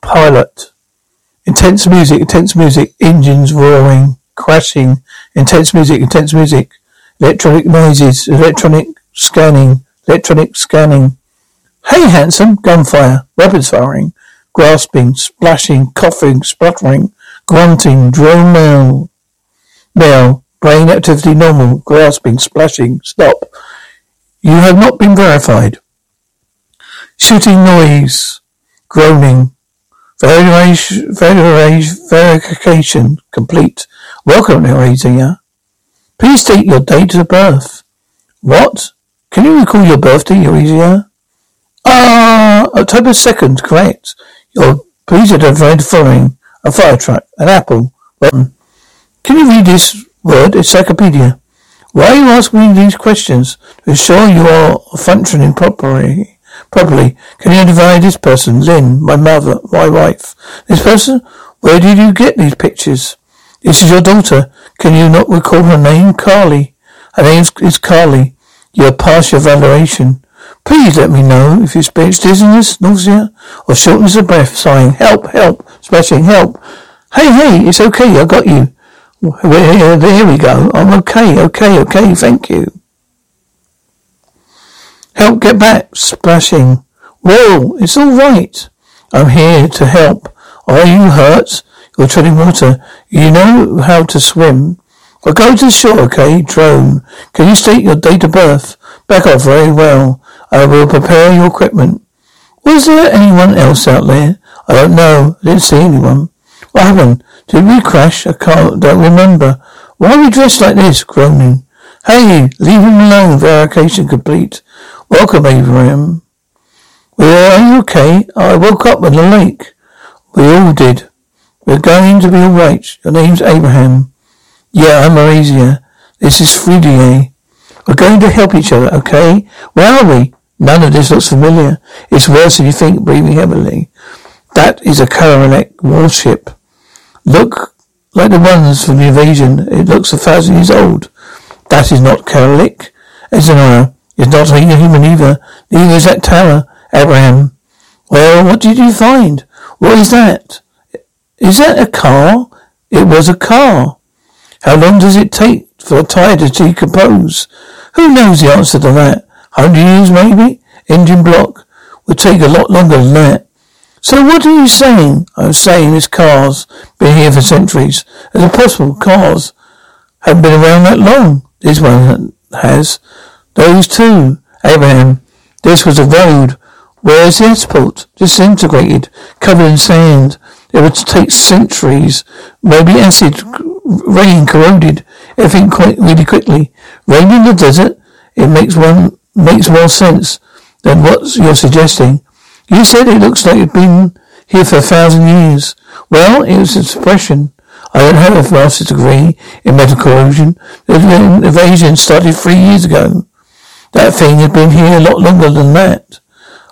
Pilot. Intense music, intense music, engines roaring, crashing, intense music, intense music, electronic noises, electronic scanning, electronic scanning. Hey, handsome, gunfire, weapons firing, grasping, splashing, coughing, spluttering, grunting, drone mail, mail, brain activity normal, grasping, splashing, stop. You have not been verified. Shooting noise, groaning, Verification complete. Welcome, Eraser. Please state your date of birth. What? Can you recall your birthday, Eraser? Ah, October 2nd, correct. Your please identify the following. A fire truck, an apple, button. Can you read this word? Encyclopedia. Why are you asking me these questions? To ensure you are functioning properly properly. Can you identify this person? Lynn, my mother, my wife. This person? Where did you get these pictures? This is your daughter. Can you not recall her name? Carly. Her name is Carly. You have passed your evaluation. Please let me know if you experience dizziness, nausea, or shortness of breath, sighing, help, help, splashing, help. Hey, hey, it's okay, I got you. There we go. I'm okay, okay, okay, thank you. Help get back, splashing. Well, it's all right. I'm here to help. Are you hurt? You're treading water. You know how to swim. Well, go to the shore, okay? Drone. Can you state your date of birth? Back off very well. I will prepare your equipment. Was there anyone else out there? I don't know. I didn't see anyone. What happened? Did we crash? I can't, don't remember. Why are we dressed like this? Groaning. Hey, leave him alone. Verification complete. Welcome, Abraham. Well, are you okay? I woke up in the lake. We all did. We're going to be alright. Your name's Abraham. Yeah, I'm Marizia. This is Fridier. Eh? We're going to help each other, okay? Where are we? None of this looks familiar. It's worse than you think, breathing heavily. That is a Kharak warship. Look like the ones from the invasion. It looks a thousand years old. That is not Kharak. Ezra, it's not a human either. Neither is that tower, Abraham. Well, what did you find? What is that? Is that a car? It was a car. How long does it take for a tire to decompose? Who knows the answer to that? Hundred years maybe? Engine block would take a lot longer than that. So what are you saying? I'm saying this car's been here for centuries. Is it possible cars haven't been around that long? This one has. Those two, Abraham. This was a road. Where's the airport? Disintegrated, covered in sand. It would take centuries. Maybe acid rain corroded everything quite really quickly. Rain in the desert? It makes one makes more sense than what you're suggesting. You said it looks like it's been here for a thousand years. Well, it was a suppression. I don't have a master's degree in medical corrosion. The invasion started three years ago. That thing had been here a lot longer than that.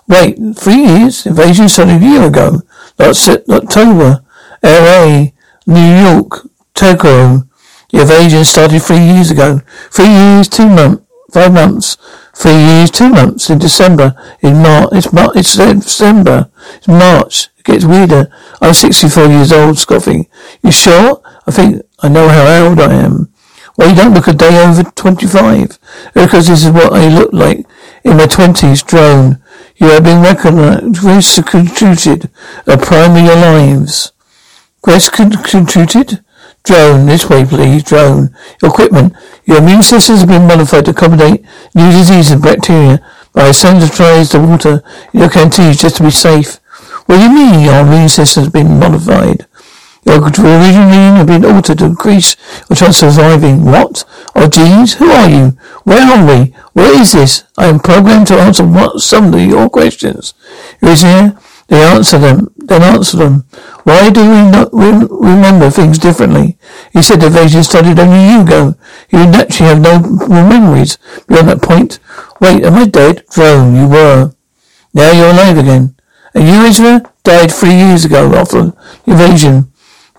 Wait, three years? Invasion started a year ago. That's October. LA, New York, Tokyo. The invasion started three years ago. Three years, two months, five months. Three years, two months in December. In March, it's March, it's December. It's March. It gets weirder. I'm 64 years old, scoffing. You sure? I think I know how old I am. Well, you don't look a day over 25. Because this is what I look like in my 20s, drone. You have been contributed a prime of your lives. Quest contributed? Drone, this way please, drone. Your equipment. Your immune system has been modified to accommodate new diseases and bacteria. I sanitize the water in your canteen just to be safe. What do you mean your immune system has been modified? Your originally have been altered to increase your chance of surviving. What? Oh geez, who are you? Where are we? Where is this? I am programmed to answer what some of your questions. Who is here? They answer them. Then answer them. Why do we not re- remember things differently? He said the invasion started only year ago. You naturally have no memories beyond that point. Wait, am I dead? Drone, you were. Now you're alive again. And you, Israel, died three years ago after the invasion.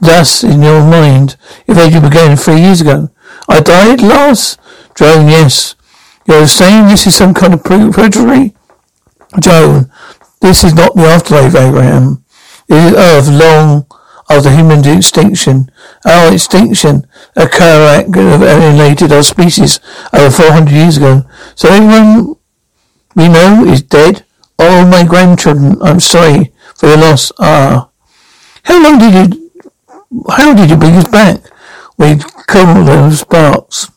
Thus, in your mind, if invasion began three years ago. I died last? Joan, yes. You're saying this is some kind of purgatory? Joan, this is not the afterlife, Abraham. It is Earth long of the human extinction. Our extinction, a Kharak alienated our species over 400 years ago. So everyone we know is dead. All my grandchildren, I'm sorry for your loss. Ah. How long did you, how did you bring us back? We call those sparks.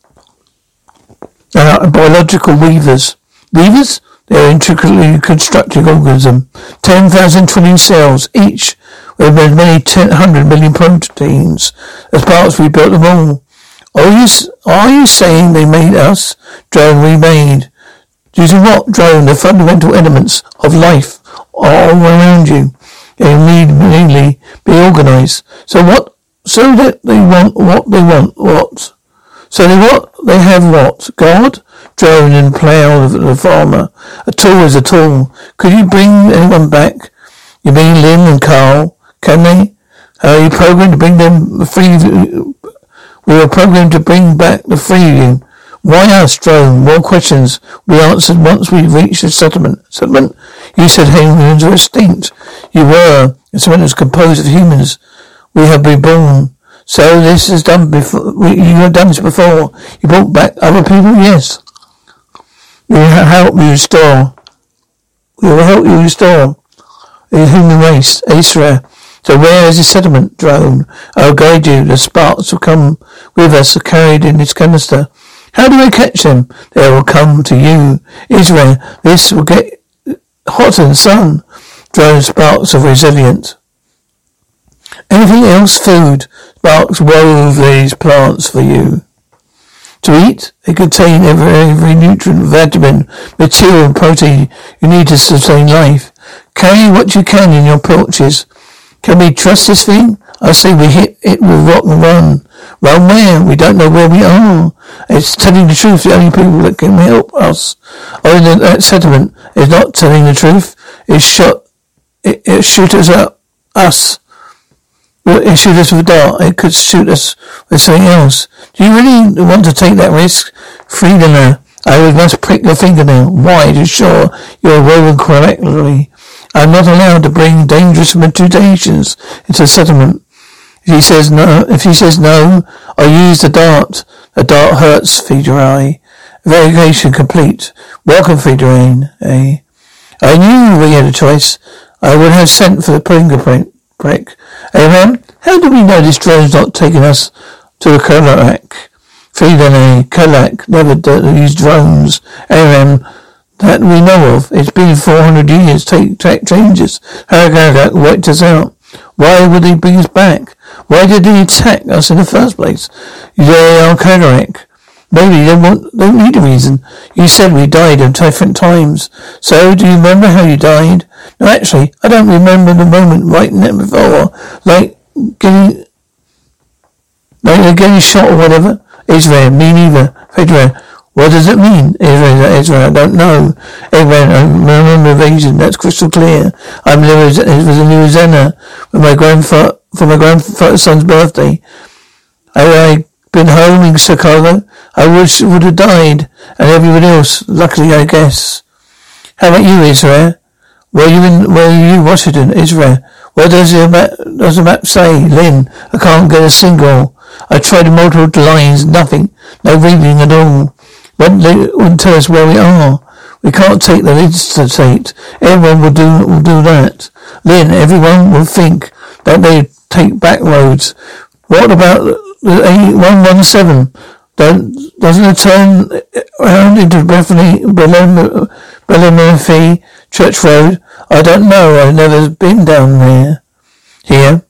Uh, biological weavers. Weavers? They're intricately constructed organism. 10,000 trillion cells, each with as many 100 million proteins. As parts we built them all. Are you, are you saying they made us? Drone we made. Using what? Drone, the fundamental elements of life all around you. They need mainly be organized. So what? So that they want what they want. What? So they what? They have what? God? Drone and plow the farmer. A tool is a tool. Could you bring anyone back? You mean Lynn and Carl? Can they? Are you programmed to bring them the free? We were programmed to bring back the free why us, drone? More questions we answered once we reached the settlement. Settlement? You said humans were extinct. You were. The settlement was composed of humans. We have been born. So this is done before. You have done this before. You brought back other people. Yes. We will help you restore. We will help you restore the human race, Israel. So where is the settlement drone? I'll guide you. The sparks will come with us, carried in this canister. How do I catch them? They will come to you. Israel, this will get hot and sun. Drone sparks of resilience. Anything else? Food. Sparks wove these plants for you. To eat, they contain every, every nutrient, vitamin, material, protein you need to sustain life. Carry what you can in your pouches. Can we trust this thing? I say we hit it with rock and run. Run where? We don't know where we are. It's telling the truth. The only people that can help us are in that settlement. It's not telling the truth. It's shot. It, it shoot us up. Us. It shoot us with a dart. It could shoot us with something else. Do you really want to take that risk? Freedomer, uh, I would must prick your fingernail. Why? To ensure you're woven correctly. I'm not allowed to bring dangerous mutations into settlement. If he says no, if he says no, I use the dart. The dart hurts, Fedorine. Verification complete. Welcome, Fedorine. Eh? I knew we had a choice. I would have sent for the fingerprint prick. Abraham, how do we know this drone's not taking us to the Kharak? Fedorine, Kharak never used drones. Abraham, that we know of. It's been 400 years. Take, take changes. Kharak wiped us out. Why would they bring us back? Why did he attack us in the first place? They are Kharak. Maybe they want, don't need a reason. You said we died at different times. So, do you remember how you died? No, actually, I don't remember the moment right before. Like, getting, like getting shot or whatever. Israel, me neither. Fedra, what does it mean? Israel, Israel, I don't know. Israel, I remember invasion. That's crystal clear. I'm it was in Louisiana with my grandfather for my grandson's birthday. I, I been home in Chicago. I wish would have died, and everybody else. Luckily, I guess. How about you, Israel? Were you in? Were you Washington, Israel? What does the map, does the map say, Lynn? I can't get a single. I tried multiple lines, nothing, no reading at all. They, wouldn't tell us where we are. We can't take the interstate. Everyone will do will do that. Lynn, everyone will think that they take back roads. What about the A117? Don't, doesn't it turn around into Bethany, Bellemefi Church Road? I don't know. I've never been down there. Here.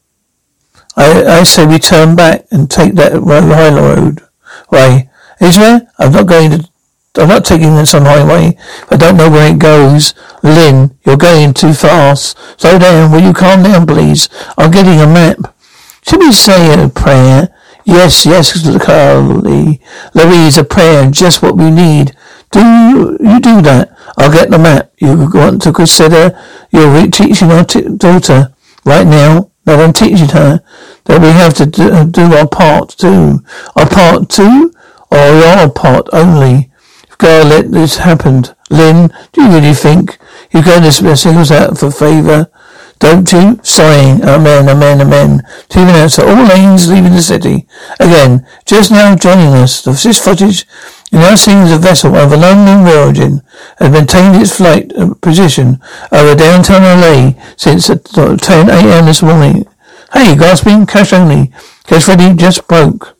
I, I say we turn back and take that high road way. Israel, I'm not going to I'm not taking this on highway. I don't know where it goes. Lynn, you're going too fast. Slow down. Will you calm down, please? I'm getting a map. Should we say a prayer? Yes, yes, Carly. Louise, a prayer, just what we need. Do you do that? I'll get the map. You want to consider you're teaching our t- daughter right now that I'm teaching her that we have to do, do our part too. Our part too, or your part only. God let this happen. Lynn, do you really think you're going to singles out for favour? Don't you? Sighing. Amen, amen, amen. TV announcer. All lanes leaving the city. Again. Just now joining us. This footage you now seems a vessel of a London origin has maintained its flight uh, position over downtown LA since 10 a.m. this morning. Hey, gasping, cash only. Cash ready just broke.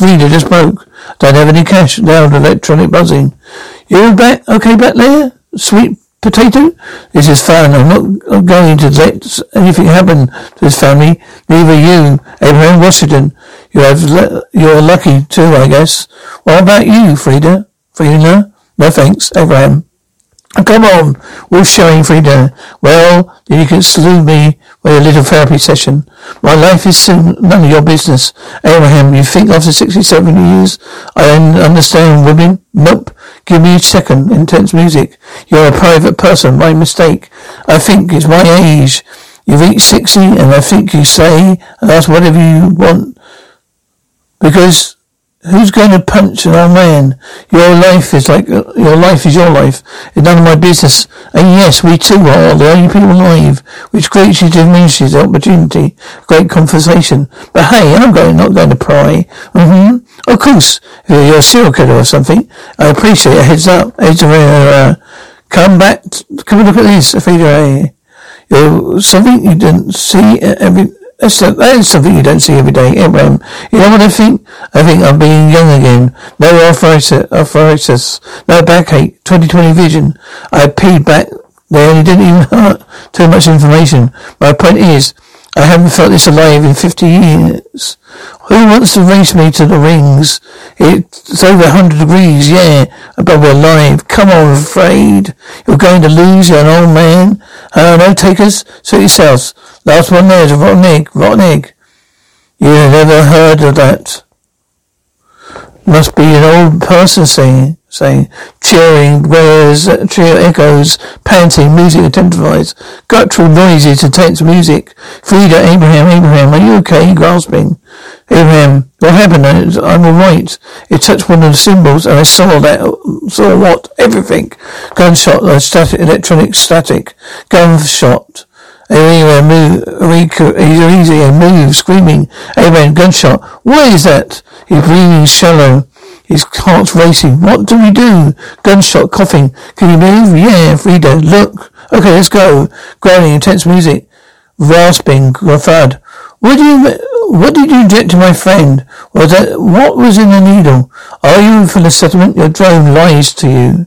Reader just broke. Don't have any cash. Loud electronic buzzing. You back? Okay, back there? Sweet Potato? This is fun. I'm not going to let anything happen to this family. Neither you, Abraham Washington. You have, le- you're lucky too, I guess. What about you, Frida? Frida? No thanks, Abraham. Come on, we're showing Frida. Well, then you can salute me with a little therapy session. My life is soon none of your business. Abraham, you think after 67 years I understand women? Nope. Give me a second. Intense music. You're a private person. My mistake. I think it's my age. You've reach 60 and I think you say and ask whatever you want. Because Who's going to punch an old man? Your life is like your life is your life. It's none of my business. And yes, we too are the only people alive, which greatly diminishes the opportunity. Great conversation. But hey, I'm going not going to pry. Mm-hmm. Of course, if you're a serial killer or something, I appreciate a heads up. Heads uh, come back. Come and look at this, Frida. You're something you didn't see every that's, that is something you don't see every day. Abraham, um, you know what I think? I think I'm being young again. No arthritis, arthritis no backache, 2020 vision. I peed back there and it didn't even hurt. Too much information. My point is, I haven't felt this alive in 50 years. Who wants to race me to the rings? It's over 100 degrees, yeah, but we're alive. Come on, afraid. You're going to lose, you're an old man. Uh, no takers? Suit yourselves. Last one there's a rotten egg, rotten egg. You never heard of that. Must be an old person saying saying, cheering, whereas trio echoes, panting, music intensifies, guttural noises, intense music. Frida, Abraham, Abraham, are you okay? Grasping. Abraham, what happened? I'm alright. It touched one of the symbols and I saw that, saw what? Everything. Gunshot, static, electronic static. Gunshot. Abraham move, easy, move, screaming. Abraham, gunshot. What is that? He's breathing shallow. His heart's racing. What do we do? Gunshot, coughing. Can you move? Yeah, Frida, look. Okay, let's go. Growling, intense music. Rasping, thud. What do you, what did you inject to my friend? Was that, what was in the needle? Are you for the settlement? Your drone lies to you.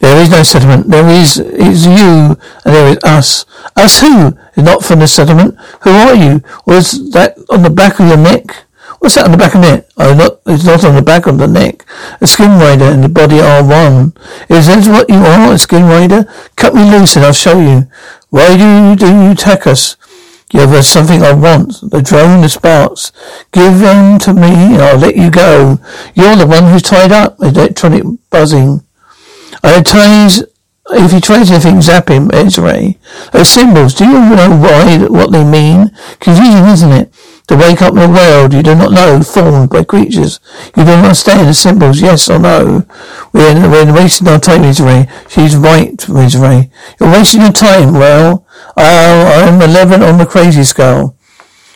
There is no settlement. There is, is you, and there is us. Us who? Not from the settlement. Who are you? Was that on the back of your neck? What's that on the back of it? Oh, not, it's not on the back of the neck. A skin rider and the body are one. Is that what you are, a skin rider? Cut me loose and I'll show you. Why do you, do you attack us? Give us something I want. The drone, the sparks. Give them to me and I'll let you go. You're the one who's tied up. Electronic buzzing. I ties if he tries anything, zap him, Ezra. Those symbols, do you know why, what they mean? Confusing, isn't it? To wake up in a world you do not know, formed by creatures. You don't understand the symbols, yes or no. We're, we're wasting our time, Israel. She's right, Israel. You're wasting your time. Well, oh, I'm 11 on the crazy scale.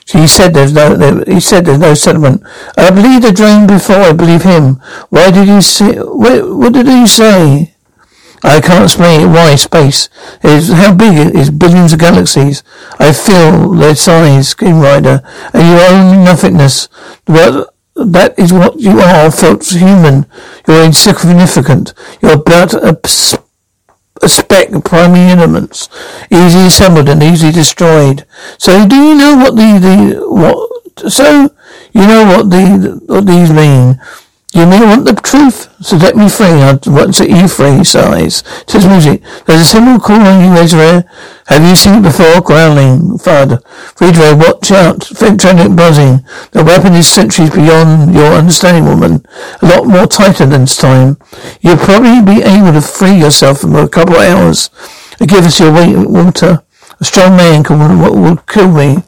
He said there's no, there, he said there's no settlement. I believe the dream before I believe him. Why did you say, what, what did he say? I can't explain why space is how big it is billions of galaxies. I feel their size, screenwriter, and your own nothingness. But that is what you are, felt human. You're insignificant. You're but a, a speck of primary elements, easily assembled and easily destroyed. So do you know what the, the what so you know what the what these mean? You may want the truth, so let me free. I want to you free, sighs. Says music. There's a symbol calling you, Ezra. Have you seen it before? Growling. Thud. Friedrich, watch out. Fentronic buzzing. The weapon is centuries beyond your understanding, woman. A lot more tighter than this time. You'll probably be able to free yourself in a couple of hours. Give us your weight water. A strong man can, what will kill me.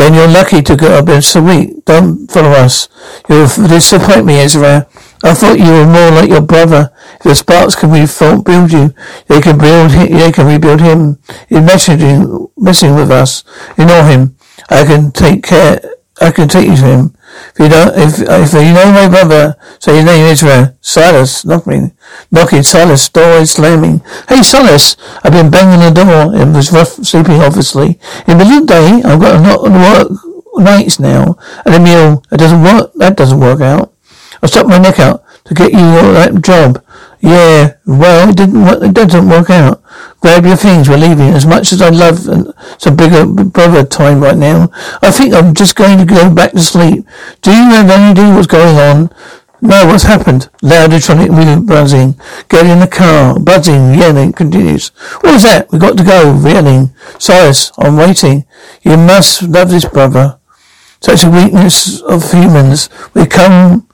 Then you're lucky to get up so weak. Don't follow us. You'll disappoint me, Ezra. I thought you were more like your brother. If the Sparks can rebuild you, they can build him, they can rebuild him. He's messaging, messing with us. Ignore him. I can take care, I can take you to him. If you don't, if, if you know my brother, say his name is uh, Silas, knocking, knocking, Silas, door is slamming. Hey Silas, I've been banging the door. It was rough sleeping, obviously. In the of day, I've got to not work nights now, and a meal. it doesn't work, that doesn't work out. I stuck my neck out to get you that job. Yeah, well, it didn't. It doesn't work out. Grab your things. We're leaving. As much as I love some bigger brother time right now, I think I'm just going to go back to sleep. Do you have any idea what's going on? No, what's happened? Loud electronic wheel buzzing. Get in the car. Buzzing, yelling, continues. What was that? We got to go. Yelling. Silas, I'm waiting. You must love this brother. Such a weakness of humans. We come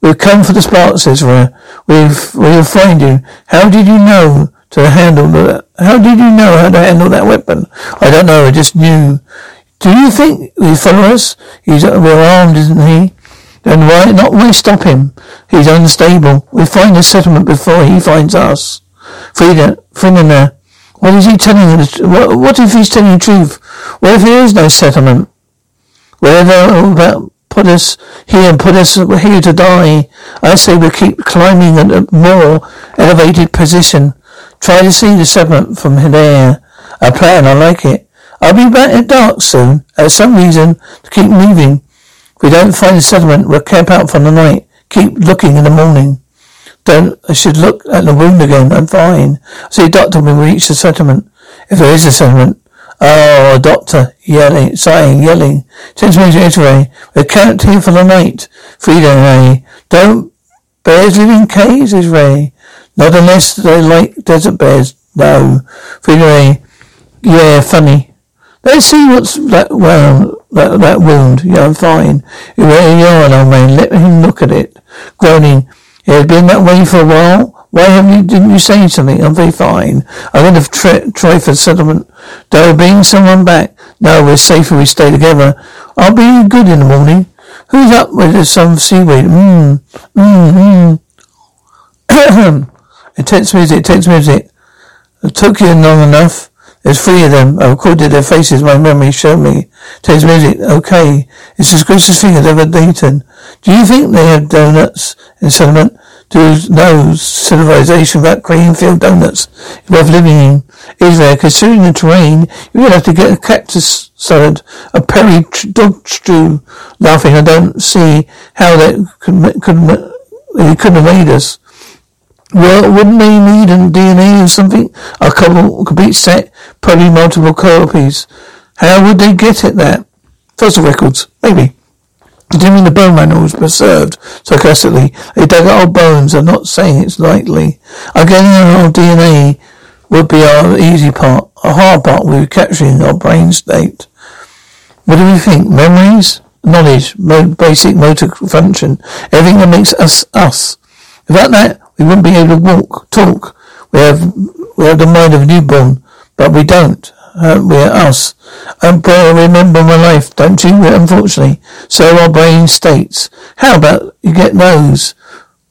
We've come for the spark, says We've, we'll find you. How did you know to handle the, how did you know how to handle that weapon? I don't know, I just knew. Do you think he follow us? He's, we're armed, isn't he? Then why not why stop him? He's unstable. We find the settlement before he finds us. Frida, Frida, what is he telling us? What, what if he's telling the truth? What if there is no settlement? Whatever about put us here and put us here to die. I say we keep climbing at a more elevated position. Try to see the settlement from there. A plan, I like it. I'll be back at dark soon. At some reason to keep moving. If we don't find the settlement, we'll camp out for the night. Keep looking in the morning. Don't, I should look at the wound again. I'm fine. See, doctor when we reach the settlement. If there is a settlement. Oh, doctor, yelling, sighing, yelling. Major Italy, we're camped here for the night. And Ray. Don't bears live in caves, is Ray. Not unless they like desert bears. No. Frida Ray. Yeah, funny. Let's see what's that well that, that wound. Yeah, I'm fine. You are, old man. Let him look at it. Groaning. It has been that way for a while. Why haven't you, didn't you say something? I'm very fine. I went to try for settlement. Do I bring someone back? No, we're safer we stay together. I'll be good in the morning. Who's up with some seaweed? Mmm, mmm, mmm. intense music, intense music. It took you long enough. There's three of them. I recorded their faces. My memory showed me. Intense music. Okay. It's the greatest thing I've ever dated. Do you think they have donuts in settlement? To no civilization without Greenfield donuts is worth living in. Israel, considering the terrain, you would have to get a cactus salad, a peri dog stew. Laughing, I don't see how that could, could, he couldn't have made us. Well, wouldn't they need a DNA or something? A couple, complete set, probably multiple copies. How would they get it that? Fossil records, maybe. Determining the bone marrow was preserved sarcastically. They dug our bones. I'm not saying it's likely. Again, our DNA would be our easy part. A hard part would be capturing our brain state. What do we think? Memories? Knowledge, mo- basic motor function, everything that makes us us. Without that, we wouldn't be able to walk, talk. We have we have the mind of a newborn, but we don't we're us. And boy, I remember my life, don't you? Unfortunately, so our brain states. How about you get those?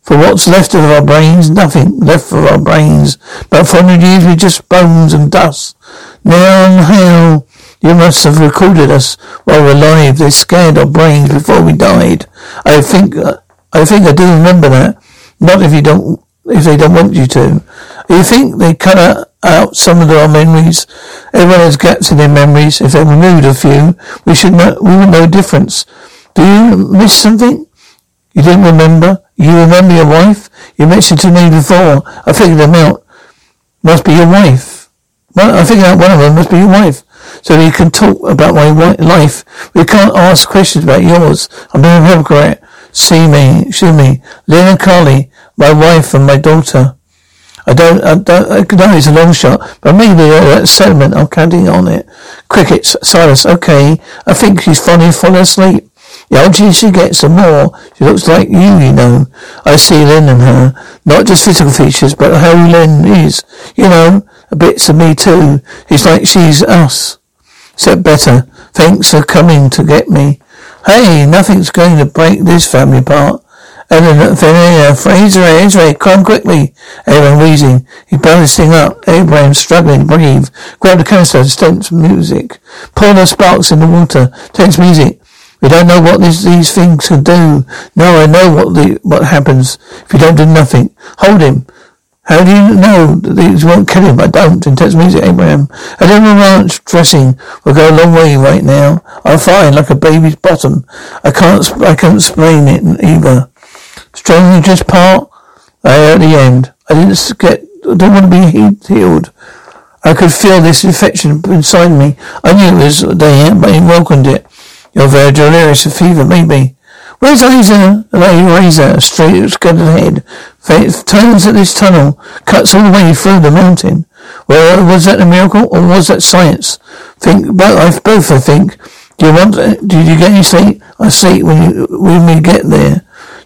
For what's left of our brains, nothing left of our brains. But for hundred years, we're just bones and dust. Now and how you must have recorded us while we're alive. They scared our brains before we died. I think, I think I do remember that. Not if you don't, if they don't want you to. Do you think they cut out some of our memories. Everyone has gaps in their memories. If they removed a few, we should know, we would know difference. Do you miss something? You didn't remember? You remember your wife? You mentioned to me before. I figured them out. Must be your wife. Well, I figured out one of them must be your wife. So we can talk about my life. We can't ask questions about yours. I'm being hypocrite. See me, show me. Lynn and Carly, my wife and my daughter. I don't, I don't, I know it's a long shot, but maybe a settlement, I'm counting on it. Crickets, Silas, okay. I think she's finally fallen asleep. The older she gets, the more she looks like you, you know. I see Lynn in her. Not just physical features, but how Lynn is. You know, a bits of me too. It's like she's us. Except better. Thanks for coming to get me. Hey, nothing's going to break this family apart. Ellen, Fenrir, Fraser, Israel, come quickly. Abraham wheezing. He thing up. Abraham struggling, to breathe. Grab the canister, tense music. The sparks in the water. Tense music. We don't know what this, these things can do. No, I know what the what happens if you don't do nothing. Hold him. How do you know that these won't kill him? I don't. Intense music, Abraham. A little ranch dressing will go a long way right now. I'm fine, like a baby's bottom. I can't, I can't explain it either. Strangely just part, I at the end. I didn't get, I didn't want to be healed. I could feel this infection inside me. I knew it was there, but he welcomed it. You're very delirious with fever, maybe. Where's Razor? A razor, straight scared ahead. Turns at this tunnel, cuts all the way through the mountain. Well, was that a miracle or was that science? Think both. Both, I think. Do you want? Uh, did you get any sleep? I sleep when you when we get there.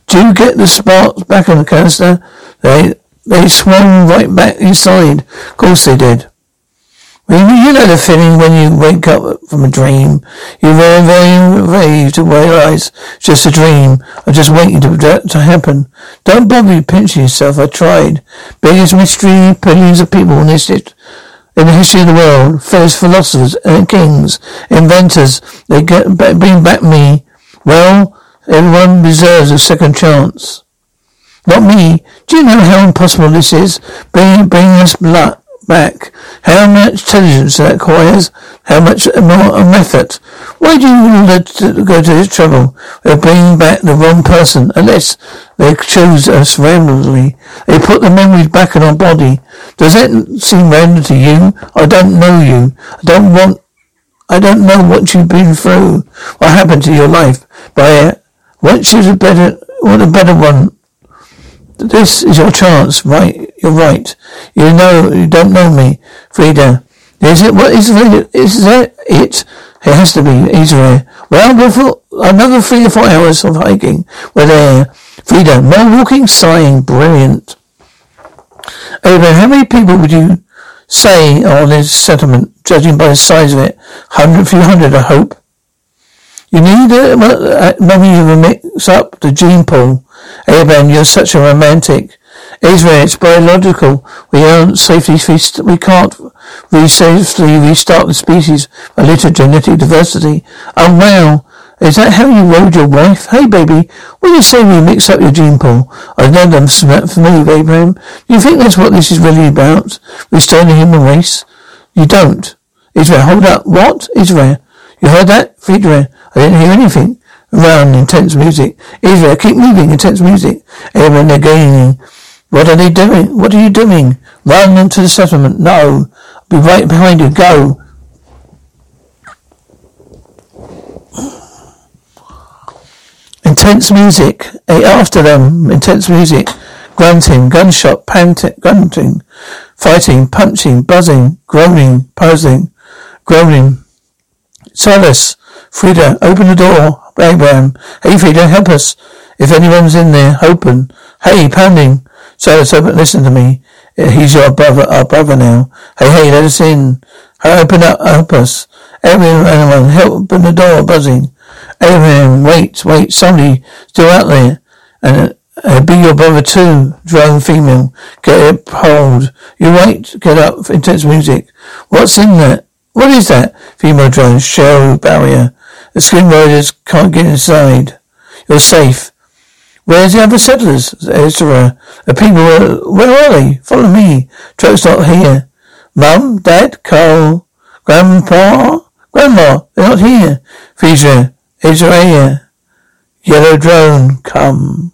Do you get the sparks back on the canister? They they swung right back inside. Of course they did. You know the feeling when you wake up from a dream. You're very, very relieved to realize it's just a dream. I'm just waiting to, to happen. Don't bother you pinching yourself. I tried. Biggest mystery, billions of people in this in the history of the world. First philosophers and kings, inventors. They get, bring back me. Well, everyone deserves a second chance. Not me. Do you know how impossible this is? Bringing, bring us back. How much intelligence that requires? How much more um, method? Why do you go to this trouble of bringing back the wrong person unless they choose us randomly? They put the memories back in our body. Does that seem random to you? I don't know you. I don't want. I don't know what you've been through. What happened to your life? But you a better, want a better one. This is your chance, right? You're right. You know, you don't know me, Frida. Is it? What is it? Is that it? It has to be Israel. Well, before another three or four hours of hiking, we're there. Frida, more walking, sighing, brilliant. Over how many people would you say on this settlement, judging by the size of it? Hundred, few hundred, I hope. You need a, uh, maybe you mix up the gene pool. Abraham, you're such a romantic. Israel, it's biological. We aren't safely, we can't we safely restart the species by little genetic diversity. Oh wow. Is that how you rode your wife? Hey baby, what do you say we mix up your gene pool? I know them familiar, Abraham. Do you think that's what this is really about? Restoring the human race? You don't. Israel, hold up. What? Israel. You heard that? Israel. I didn't hear anything. Run, intense music. Israel, keep moving, intense music. Everyone, they're gaining. What are they doing? What are you doing? Run into the settlement. No. I'll be right behind you. Go. Intense music. After them. Intense music. Grunting, gunshot, panting, grunting, fighting, punching, buzzing, groaning, posing, groaning. Silas, Frida, open the door. Abraham. Hey, Frida, help us. If anyone's in there, open. Hey, pounding. Silas, open, listen to me. He's your brother, our brother now. Hey, hey, let us in. Open up, help us. Everyone, anyone, help open the door, buzzing. Abraham, wait, wait, somebody still out there. And uh, be your brother too, drone female. Get it, hold. You wait, get up, intense music. What's in that? What is that? Female drone, shell barrier. The skin riders can't get inside. You're safe. Where's the other settlers? Ezra. The people, where are they? Follow me. Truck's not here. Mum, Dad, Carl, Grandpa, Grandma, they're not here. Fisher, Ezra, Yellow drone, come.